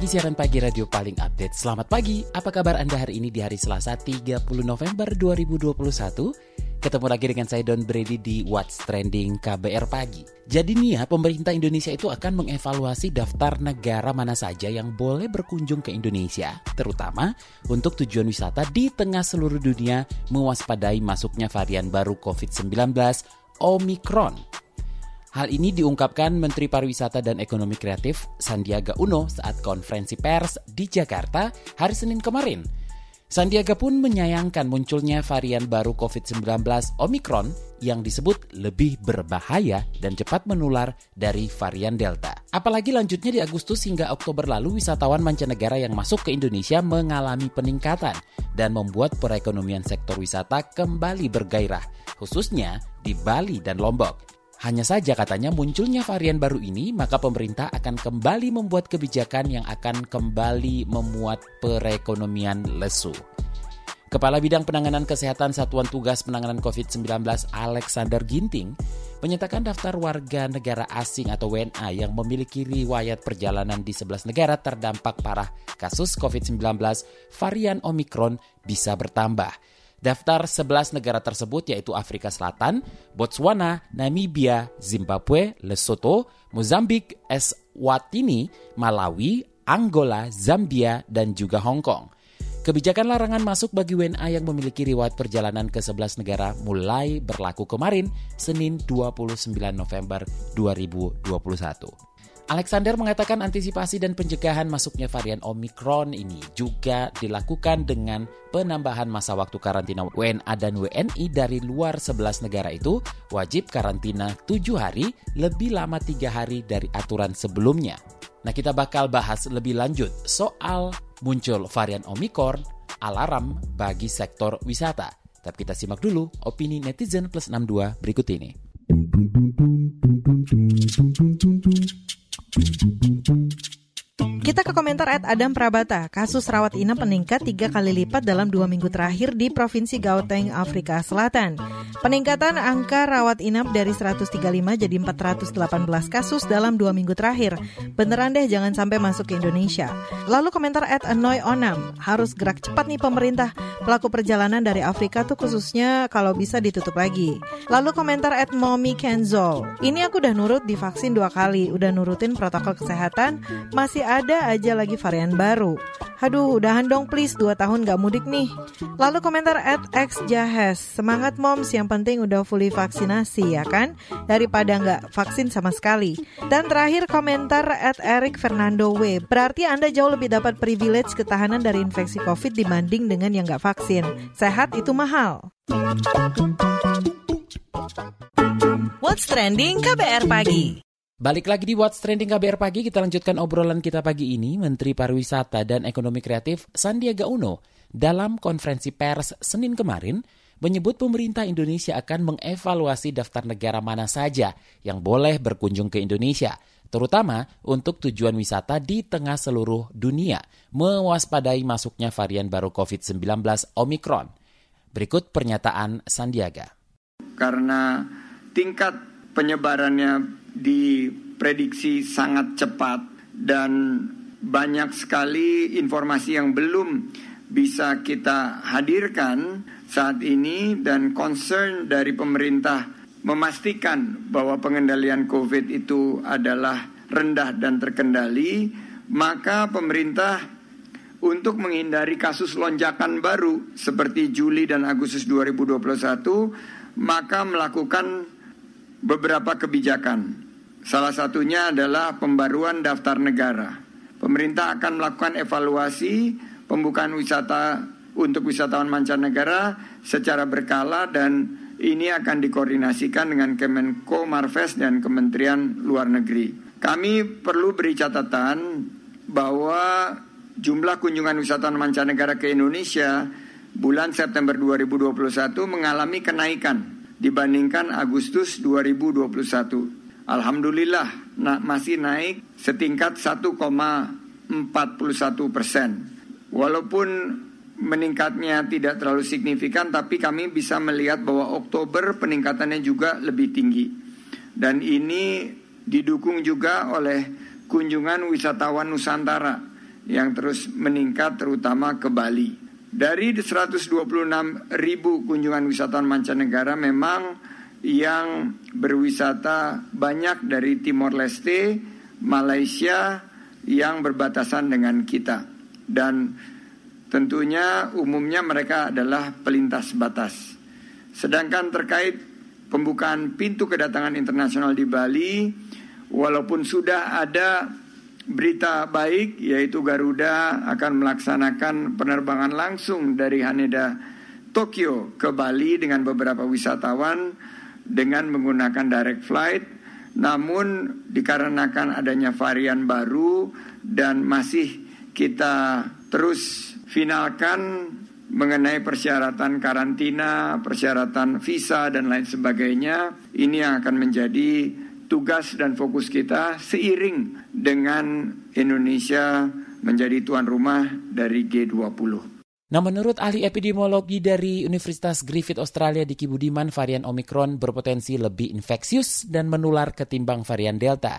Pagi, siaran pagi radio paling update. Selamat pagi, apa kabar Anda hari ini di hari Selasa 30 November 2021? Ketemu lagi dengan saya Don Brady di What's Trending KBR Pagi. Jadi nih ya, pemerintah Indonesia itu akan mengevaluasi daftar negara mana saja yang boleh berkunjung ke Indonesia, terutama untuk tujuan wisata di tengah seluruh dunia mewaspadai masuknya varian baru COVID-19 Omicron. Hal ini diungkapkan Menteri Pariwisata dan Ekonomi Kreatif Sandiaga Uno saat konferensi pers di Jakarta hari Senin kemarin. Sandiaga pun menyayangkan munculnya varian baru COVID-19 Omicron yang disebut lebih berbahaya dan cepat menular dari varian Delta. Apalagi lanjutnya di Agustus hingga Oktober lalu wisatawan mancanegara yang masuk ke Indonesia mengalami peningkatan dan membuat perekonomian sektor wisata kembali bergairah, khususnya di Bali dan Lombok. Hanya saja katanya munculnya varian baru ini, maka pemerintah akan kembali membuat kebijakan yang akan kembali memuat perekonomian lesu. Kepala Bidang Penanganan Kesehatan Satuan Tugas Penanganan COVID-19 Alexander Ginting menyatakan daftar warga negara asing atau WNA yang memiliki riwayat perjalanan di 11 negara terdampak parah kasus COVID-19 varian Omikron bisa bertambah. Daftar 11 negara tersebut yaitu Afrika Selatan, Botswana, Namibia, Zimbabwe, Lesotho, Mozambik, Eswatini, Malawi, Angola, Zambia, dan juga Hong Kong. Kebijakan larangan masuk bagi WNA yang memiliki riwayat perjalanan ke 11 negara mulai berlaku kemarin, Senin 29 November 2021. Alexander mengatakan antisipasi dan pencegahan masuknya varian Omicron ini juga dilakukan dengan penambahan masa waktu karantina WNA dan WNI dari luar 11 negara itu wajib karantina 7 hari lebih lama 3 hari dari aturan sebelumnya. Nah kita bakal bahas lebih lanjut soal muncul varian Omicron alarm bagi sektor wisata. Tapi kita simak dulu opini netizen plus 62 berikut ini. Tweet, tweet, Kita ke komentar at Adam Prabata. Kasus rawat inap meningkat tiga kali lipat dalam dua minggu terakhir di Provinsi Gauteng, Afrika Selatan. Peningkatan angka rawat inap dari 135 jadi 418 kasus dalam dua minggu terakhir. Beneran deh jangan sampai masuk ke Indonesia. Lalu komentar at Anoy Onam. Harus gerak cepat nih pemerintah. Pelaku perjalanan dari Afrika tuh khususnya kalau bisa ditutup lagi. Lalu komentar at Mommy Kenzo. Ini aku udah nurut divaksin dua kali. Udah nurutin protokol kesehatan. Masih ada aja lagi varian baru. Aduh, udahan dong please, 2 tahun gak mudik nih. Lalu komentar at X Jahes, semangat moms yang penting udah fully vaksinasi ya kan? Daripada nggak vaksin sama sekali. Dan terakhir komentar at Eric Fernando W, berarti Anda jauh lebih dapat privilege ketahanan dari infeksi COVID dibanding dengan yang nggak vaksin. Sehat itu mahal. What's Trending KBR Pagi Balik lagi di What's Trending KBR Pagi, kita lanjutkan obrolan kita pagi ini. Menteri Pariwisata dan Ekonomi Kreatif Sandiaga Uno dalam konferensi pers Senin kemarin menyebut pemerintah Indonesia akan mengevaluasi daftar negara mana saja yang boleh berkunjung ke Indonesia, terutama untuk tujuan wisata di tengah seluruh dunia, mewaspadai masuknya varian baru COVID-19 Omicron. Berikut pernyataan Sandiaga. Karena tingkat penyebarannya diprediksi sangat cepat dan banyak sekali informasi yang belum bisa kita hadirkan saat ini dan concern dari pemerintah memastikan bahwa pengendalian COVID itu adalah rendah dan terkendali, maka pemerintah untuk menghindari kasus lonjakan baru seperti Juli dan Agustus 2021 maka melakukan beberapa kebijakan. Salah satunya adalah pembaruan daftar negara. Pemerintah akan melakukan evaluasi pembukaan wisata untuk wisatawan mancanegara secara berkala dan ini akan dikoordinasikan dengan Kemenko Marves dan Kementerian Luar Negeri. Kami perlu beri catatan bahwa jumlah kunjungan wisatawan mancanegara ke Indonesia bulan September 2021 mengalami kenaikan dibandingkan Agustus 2021. Alhamdulillah na masih naik setingkat 1,41 persen. Walaupun meningkatnya tidak terlalu signifikan, tapi kami bisa melihat bahwa Oktober peningkatannya juga lebih tinggi. Dan ini didukung juga oleh kunjungan wisatawan Nusantara yang terus meningkat terutama ke Bali. Dari 126 ribu kunjungan wisatawan mancanegara memang yang berwisata banyak dari Timor Leste, Malaysia yang berbatasan dengan kita. Dan tentunya umumnya mereka adalah pelintas batas. Sedangkan terkait pembukaan pintu kedatangan internasional di Bali, walaupun sudah ada berita baik yaitu Garuda akan melaksanakan penerbangan langsung dari Haneda Tokyo ke Bali dengan beberapa wisatawan dengan menggunakan direct flight. Namun dikarenakan adanya varian baru dan masih kita terus finalkan mengenai persyaratan karantina, persyaratan visa dan lain sebagainya ini yang akan menjadi tugas dan fokus kita seiring dengan Indonesia menjadi tuan rumah dari G20. Nah, menurut ahli epidemiologi dari Universitas Griffith Australia di Kibudiman, varian Omicron berpotensi lebih infeksius dan menular ketimbang varian Delta.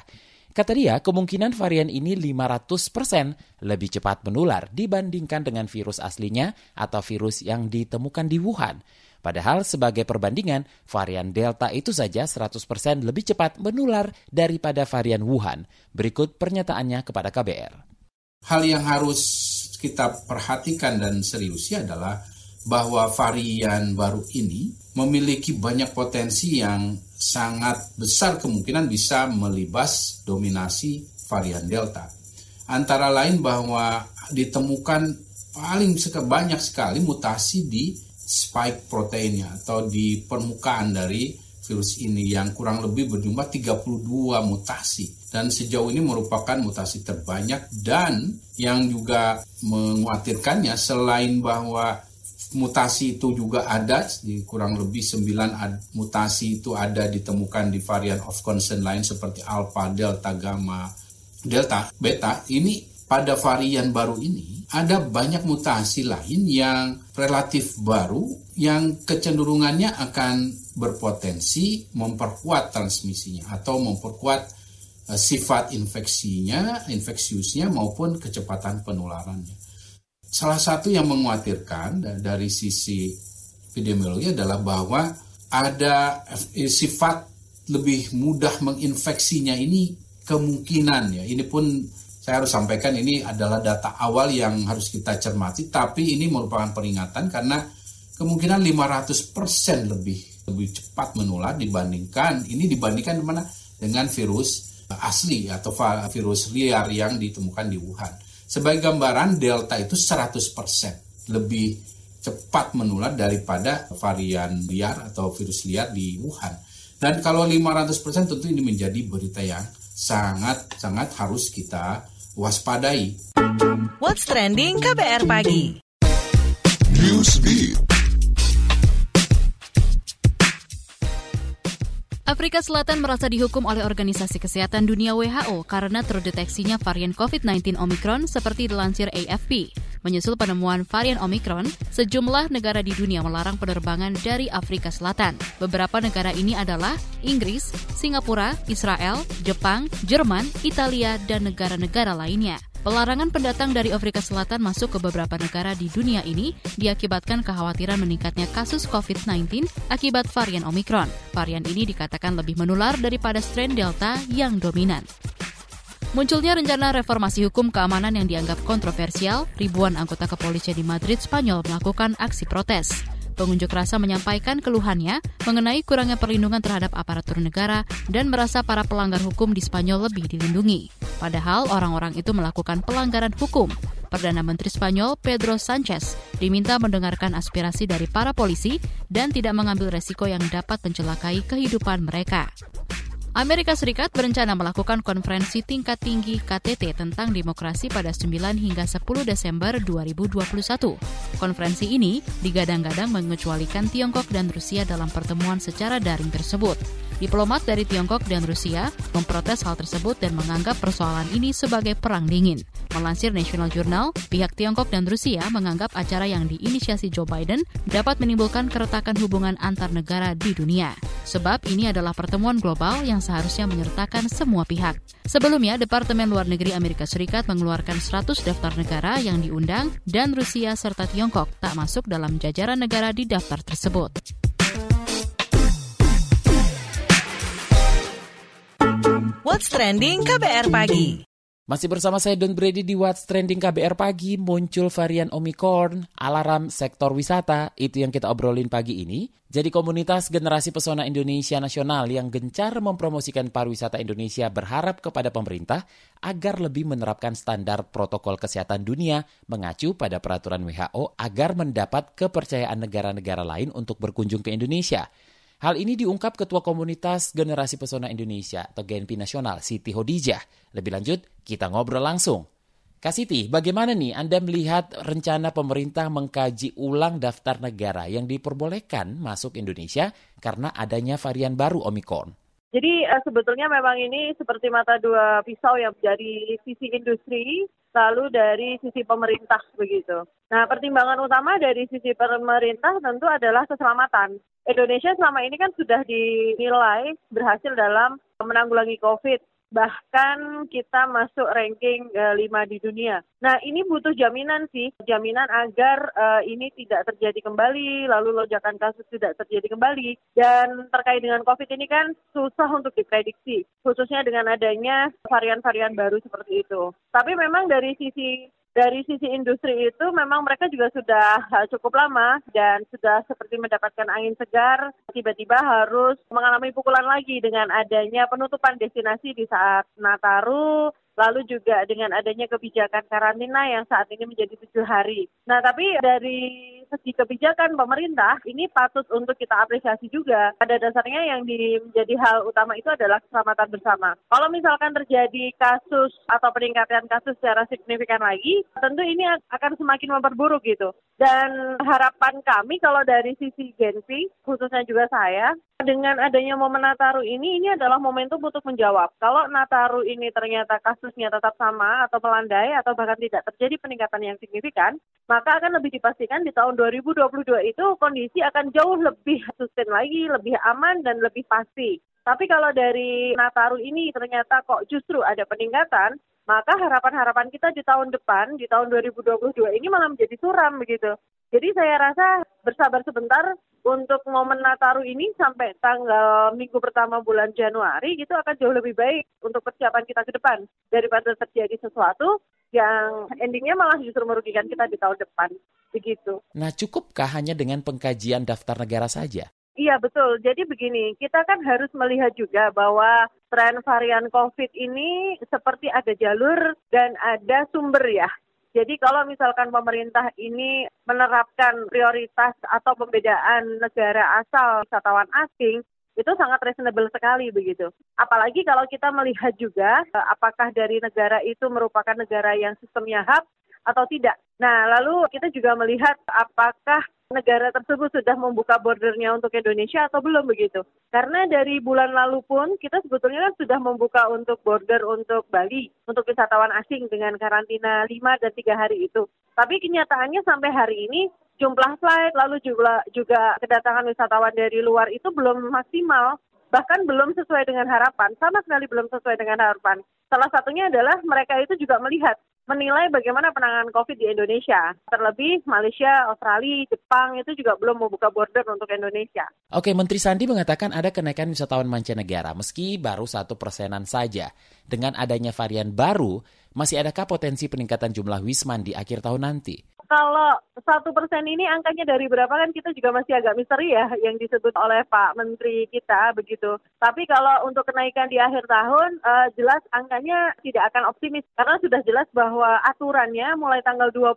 Kata dia, kemungkinan varian ini 500% lebih cepat menular dibandingkan dengan virus aslinya atau virus yang ditemukan di Wuhan. Padahal sebagai perbandingan, varian Delta itu saja 100% lebih cepat menular daripada varian Wuhan. Berikut pernyataannya kepada KBR. Hal yang harus kita perhatikan dan seriusnya adalah bahwa varian baru ini memiliki banyak potensi yang sangat besar kemungkinan bisa melibas dominasi varian Delta. Antara lain bahwa ditemukan paling banyak sekali mutasi di spike proteinnya atau di permukaan dari virus ini yang kurang lebih berjumlah 32 mutasi. Dan sejauh ini merupakan mutasi terbanyak dan yang juga menguatirkannya selain bahwa mutasi itu juga ada di kurang lebih 9 mutasi itu ada ditemukan di varian of concern lain seperti alpha, delta, gamma, delta, beta. Ini pada varian baru ini ada banyak mutasi lain yang relatif baru yang kecenderungannya akan berpotensi memperkuat transmisinya atau memperkuat uh, sifat infeksinya, infeksiusnya maupun kecepatan penularannya. Salah satu yang menguatirkan dari sisi epidemiologi adalah bahwa ada eh, sifat lebih mudah menginfeksinya ini kemungkinan ya. Ini pun saya harus sampaikan ini adalah data awal yang harus kita cermati, tapi ini merupakan peringatan karena kemungkinan 500% lebih lebih cepat menular dibandingkan ini dibandingkan mana dengan virus asli atau virus liar yang ditemukan di Wuhan. Sebagai gambaran delta itu 100% lebih cepat menular daripada varian liar atau virus liar di Wuhan. Dan kalau 500% tentu ini menjadi berita yang sangat-sangat harus kita waspadai. What's trending KBR pagi? Newsbeat. Afrika Selatan merasa dihukum oleh Organisasi Kesehatan Dunia WHO karena terdeteksinya varian COVID-19 Omicron seperti dilansir AFP. Menyusul penemuan varian Omicron, sejumlah negara di dunia melarang penerbangan dari Afrika Selatan. Beberapa negara ini adalah Inggris, Singapura, Israel, Jepang, Jerman, Italia, dan negara-negara lainnya. Pelarangan pendatang dari Afrika Selatan masuk ke beberapa negara di dunia ini diakibatkan kekhawatiran meningkatnya kasus COVID-19 akibat varian Omicron. Varian ini dikatakan lebih menular daripada strain Delta yang dominan. Munculnya rencana reformasi hukum keamanan yang dianggap kontroversial, ribuan anggota kepolisian di Madrid, Spanyol melakukan aksi protes. Pengunjuk rasa menyampaikan keluhannya mengenai kurangnya perlindungan terhadap aparatur negara dan merasa para pelanggar hukum di Spanyol lebih dilindungi. Padahal orang-orang itu melakukan pelanggaran hukum. Perdana Menteri Spanyol Pedro Sanchez diminta mendengarkan aspirasi dari para polisi dan tidak mengambil resiko yang dapat mencelakai kehidupan mereka. Amerika Serikat berencana melakukan konferensi tingkat tinggi KTT tentang demokrasi pada 9 hingga 10 Desember 2021. Konferensi ini digadang-gadang mengecualikan Tiongkok dan Rusia dalam pertemuan secara daring tersebut. Diplomat dari Tiongkok dan Rusia memprotes hal tersebut dan menganggap persoalan ini sebagai perang dingin. Melansir National Journal, pihak Tiongkok dan Rusia menganggap acara yang diinisiasi Joe Biden dapat menimbulkan keretakan hubungan antar negara di dunia. Sebab ini adalah pertemuan global yang seharusnya menyertakan semua pihak. Sebelumnya, Departemen Luar Negeri Amerika Serikat mengeluarkan 100 daftar negara yang diundang dan Rusia serta Tiongkok tak masuk dalam jajaran negara di daftar tersebut. What's Trending KBR Pagi. Masih bersama saya Don Brady di What's Trending KBR Pagi, muncul varian Omicron, alarm sektor wisata, itu yang kita obrolin pagi ini. Jadi komunitas generasi pesona Indonesia nasional yang gencar mempromosikan pariwisata Indonesia berharap kepada pemerintah agar lebih menerapkan standar protokol kesehatan dunia mengacu pada peraturan WHO agar mendapat kepercayaan negara-negara lain untuk berkunjung ke Indonesia. Hal ini diungkap Ketua Komunitas Generasi Pesona Indonesia atau GNP Nasional, Siti Hodijah. Lebih lanjut, kita ngobrol langsung. Kak Siti, bagaimana nih Anda melihat rencana pemerintah mengkaji ulang daftar negara yang diperbolehkan masuk Indonesia karena adanya varian baru Omicron? Jadi uh, sebetulnya memang ini seperti mata dua pisau ya dari sisi industri lalu dari sisi pemerintah begitu. Nah pertimbangan utama dari sisi pemerintah tentu adalah keselamatan. Indonesia selama ini kan sudah dinilai berhasil dalam menanggulangi COVID. Bahkan kita masuk ranking eh, 5 di dunia. Nah ini butuh jaminan sih, jaminan agar uh, ini tidak terjadi kembali, lalu lonjakan kasus tidak terjadi kembali. Dan terkait dengan COVID ini kan susah untuk diprediksi, khususnya dengan adanya varian-varian baru seperti itu. Tapi memang dari sisi dari sisi industri itu memang mereka juga sudah eh, cukup lama dan sudah seperti mendapatkan angin segar, tiba-tiba harus mengalami pukulan lagi dengan adanya penutupan destinasi di saat Nataru, lalu juga dengan adanya kebijakan karantina yang saat ini menjadi tujuh hari. Nah, tapi dari segi kebijakan pemerintah ini patut untuk kita apresiasi juga. Pada dasarnya yang di, menjadi hal utama itu adalah keselamatan bersama. Kalau misalkan terjadi kasus atau peningkatan kasus secara signifikan lagi, tentu ini akan semakin memperburuk gitu. Dan harapan kami kalau dari sisi Genpi, khususnya juga saya, dengan adanya momen Nataru ini, ini adalah momentum untuk menjawab. Kalau Nataru ini ternyata kasusnya tetap sama atau melandai atau bahkan tidak terjadi peningkatan yang signifikan, maka akan lebih dipastikan di tahun 2022 itu kondisi akan jauh lebih sustain lagi, lebih aman dan lebih pasti. Tapi kalau dari Nataru ini ternyata kok justru ada peningkatan, maka harapan-harapan kita di tahun depan, di tahun 2022 ini malah menjadi suram begitu. Jadi saya rasa bersabar sebentar untuk momen Nataru ini sampai tanggal minggu pertama bulan Januari itu akan jauh lebih baik untuk persiapan kita ke depan daripada terjadi sesuatu yang endingnya malah justru merugikan kita di tahun depan. Begitu. Nah cukupkah hanya dengan pengkajian daftar negara saja? Iya betul. Jadi begini, kita kan harus melihat juga bahwa tren varian COVID ini seperti ada jalur dan ada sumber ya. Jadi kalau misalkan pemerintah ini menerapkan prioritas atau pembedaan negara asal wisatawan asing, itu sangat reasonable sekali begitu. Apalagi kalau kita melihat juga eh, apakah dari negara itu merupakan negara yang sistemnya hub atau tidak. Nah, lalu kita juga melihat apakah negara tersebut sudah membuka bordernya untuk Indonesia atau belum begitu. Karena dari bulan lalu pun kita sebetulnya kan sudah membuka untuk border untuk Bali, untuk wisatawan asing dengan karantina 5 dan 3 hari itu. Tapi kenyataannya sampai hari ini jumlah flight lalu juga juga kedatangan wisatawan dari luar itu belum maksimal bahkan belum sesuai dengan harapan, sama sekali belum sesuai dengan harapan. Salah satunya adalah mereka itu juga melihat menilai bagaimana penanganan COVID di Indonesia. Terlebih Malaysia, Australia, Jepang itu juga belum membuka border untuk Indonesia. Oke, Menteri Sandi mengatakan ada kenaikan wisatawan mancanegara meski baru satu persenan saja. Dengan adanya varian baru, masih adakah potensi peningkatan jumlah wisman di akhir tahun nanti? Kalau satu persen ini angkanya dari berapa kan kita juga masih agak misteri ya yang disebut oleh Pak Menteri kita begitu. Tapi kalau untuk kenaikan di akhir tahun uh, jelas angkanya tidak akan optimis karena sudah jelas bahwa aturannya mulai tanggal 20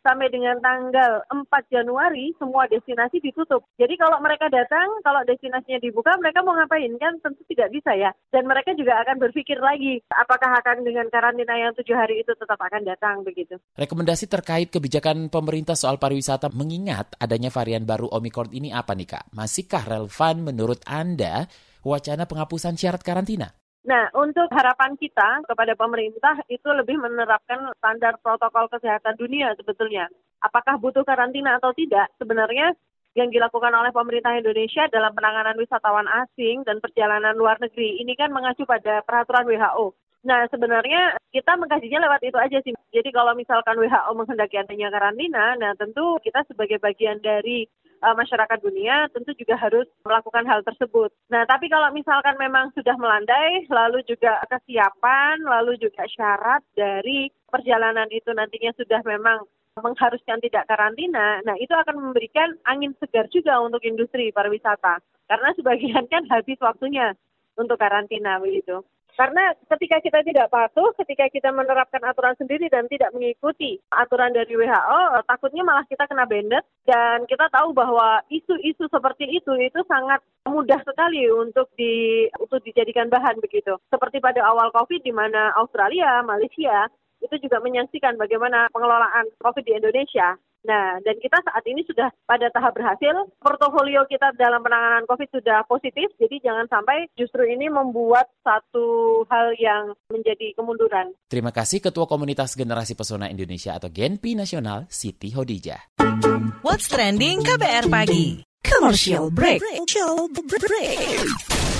sampai dengan tanggal 4 Januari semua destinasi ditutup. Jadi kalau mereka datang, kalau destinasinya dibuka, mereka mau ngapain? Kan tentu tidak bisa ya. Dan mereka juga akan berpikir lagi, apakah akan dengan karantina yang tujuh hari itu tetap akan datang begitu. Rekomendasi terkait kebijakan pemerintah soal pariwisata mengingat adanya varian baru Omicron ini apa nih Kak? Masihkah relevan menurut Anda wacana penghapusan syarat karantina? Nah, untuk harapan kita kepada pemerintah itu lebih menerapkan standar protokol kesehatan dunia sebetulnya. Apakah butuh karantina atau tidak? Sebenarnya yang dilakukan oleh pemerintah Indonesia dalam penanganan wisatawan asing dan perjalanan luar negeri ini kan mengacu pada peraturan WHO. Nah, sebenarnya kita mengkajinya lewat itu aja sih. Jadi kalau misalkan WHO menghendaki adanya karantina, nah tentu kita sebagai bagian dari uh, masyarakat dunia tentu juga harus melakukan hal tersebut. Nah, tapi kalau misalkan memang sudah melandai, lalu juga kesiapan, lalu juga syarat dari perjalanan itu nantinya sudah memang mengharuskan tidak karantina, nah itu akan memberikan angin segar juga untuk industri pariwisata. Karena sebagian kan habis waktunya untuk karantina begitu. Karena ketika kita tidak patuh, ketika kita menerapkan aturan sendiri dan tidak mengikuti aturan dari WHO, takutnya malah kita kena bandit dan kita tahu bahwa isu-isu seperti itu itu sangat mudah sekali untuk di untuk dijadikan bahan begitu. Seperti pada awal Covid di mana Australia, Malaysia itu juga menyaksikan bagaimana pengelolaan COVID di Indonesia. Nah, dan kita saat ini sudah pada tahap berhasil. Portofolio kita dalam penanganan COVID sudah positif, jadi jangan sampai justru ini membuat satu hal yang menjadi kemunduran. Terima kasih Ketua Komunitas Generasi Pesona Indonesia atau Genpi Nasional, Siti Hodijah. What's Trending KBR Pagi Commercial Break. Commercial break.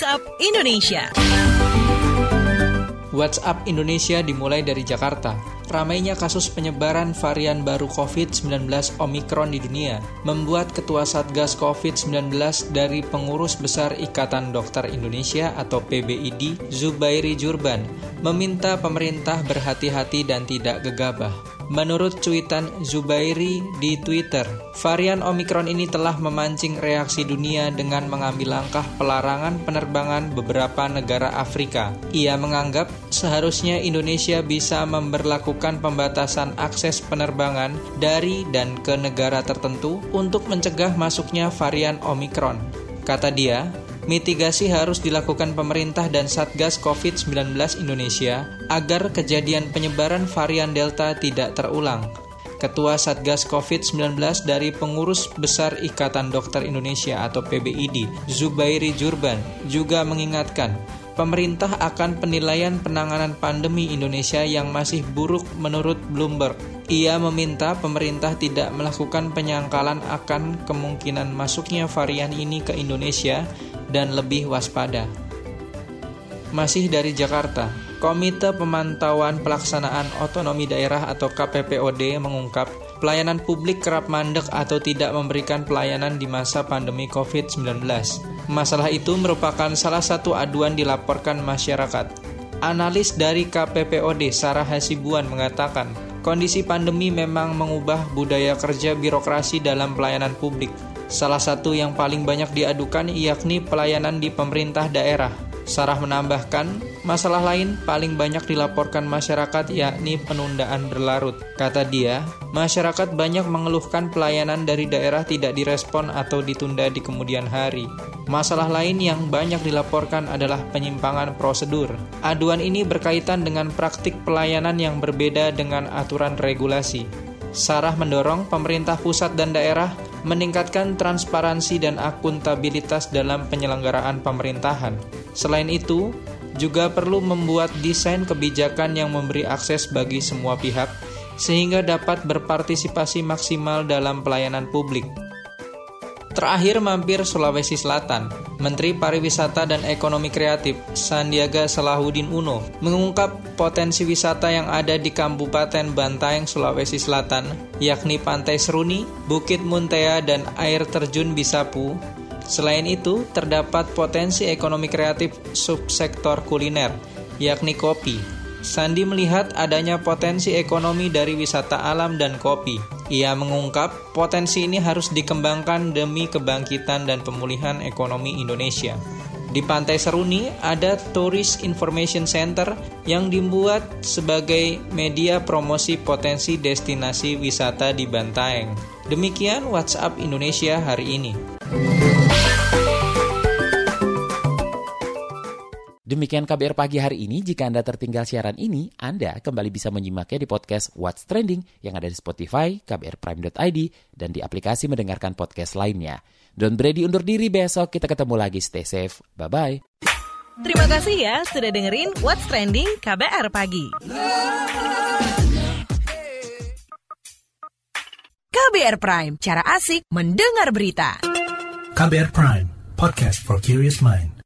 WhatsApp Indonesia. WhatsApp Indonesia dimulai dari Jakarta. Ramainya kasus penyebaran varian baru COVID-19 Omikron di dunia membuat Ketua Satgas COVID-19 dari Pengurus Besar Ikatan Dokter Indonesia atau PBID, Zubairi Jurban, meminta pemerintah berhati-hati dan tidak gegabah. Menurut cuitan Zubairi di Twitter, varian Omikron ini telah memancing reaksi dunia dengan mengambil langkah pelarangan penerbangan beberapa negara Afrika. Ia menganggap seharusnya Indonesia bisa memberlakukan pembatasan akses penerbangan dari dan ke negara tertentu untuk mencegah masuknya varian Omikron. Kata dia, mitigasi harus dilakukan pemerintah dan Satgas COVID-19 Indonesia agar kejadian penyebaran varian Delta tidak terulang. Ketua Satgas COVID-19 dari Pengurus Besar Ikatan Dokter Indonesia atau PBID, Zubairi Jurban, juga mengingatkan pemerintah akan penilaian penanganan pandemi Indonesia yang masih buruk menurut Bloomberg. Ia meminta pemerintah tidak melakukan penyangkalan akan kemungkinan masuknya varian ini ke Indonesia dan lebih waspada. Masih dari Jakarta, Komite Pemantauan Pelaksanaan Otonomi Daerah atau KPPOD mengungkap pelayanan publik kerap mandek atau tidak memberikan pelayanan di masa pandemi COVID-19. Masalah itu merupakan salah satu aduan dilaporkan masyarakat. Analis dari KPPOD Sarah Hasibuan mengatakan, kondisi pandemi memang mengubah budaya kerja birokrasi dalam pelayanan publik. Salah satu yang paling banyak diadukan yakni pelayanan di pemerintah daerah Sarah menambahkan, masalah lain paling banyak dilaporkan masyarakat yakni penundaan berlarut. Kata dia, masyarakat banyak mengeluhkan pelayanan dari daerah tidak direspon atau ditunda di kemudian hari. Masalah lain yang banyak dilaporkan adalah penyimpangan prosedur. Aduan ini berkaitan dengan praktik pelayanan yang berbeda dengan aturan regulasi. Sarah mendorong pemerintah pusat dan daerah meningkatkan transparansi dan akuntabilitas dalam penyelenggaraan pemerintahan. Selain itu, juga perlu membuat desain kebijakan yang memberi akses bagi semua pihak sehingga dapat berpartisipasi maksimal dalam pelayanan publik. Terakhir mampir Sulawesi Selatan, Menteri Pariwisata dan Ekonomi Kreatif Sandiaga Salahuddin Uno mengungkap potensi wisata yang ada di Kabupaten Bantaeng, Sulawesi Selatan, yakni Pantai Seruni, Bukit Muntea, dan air terjun Bisapu. Selain itu, terdapat potensi ekonomi kreatif subsektor kuliner, yakni kopi, Sandi melihat adanya potensi ekonomi dari wisata alam dan kopi. Ia mengungkap potensi ini harus dikembangkan demi kebangkitan dan pemulihan ekonomi Indonesia. Di Pantai Seruni ada Tourist Information Center yang dibuat sebagai media promosi potensi destinasi wisata di Bantaeng. Demikian WhatsApp Indonesia hari ini. Demikian KBR pagi hari ini. Jika Anda tertinggal siaran ini, Anda kembali bisa menyimaknya di podcast What's Trending yang ada di Spotify, kbrprime.id, dan di aplikasi mendengarkan podcast lainnya. Don Brady undur diri besok, kita ketemu lagi. Stay safe. Bye-bye. Terima kasih ya sudah dengerin What's Trending KBR Pagi. KBR Prime, cara asik mendengar berita. KBR Prime, podcast for curious mind.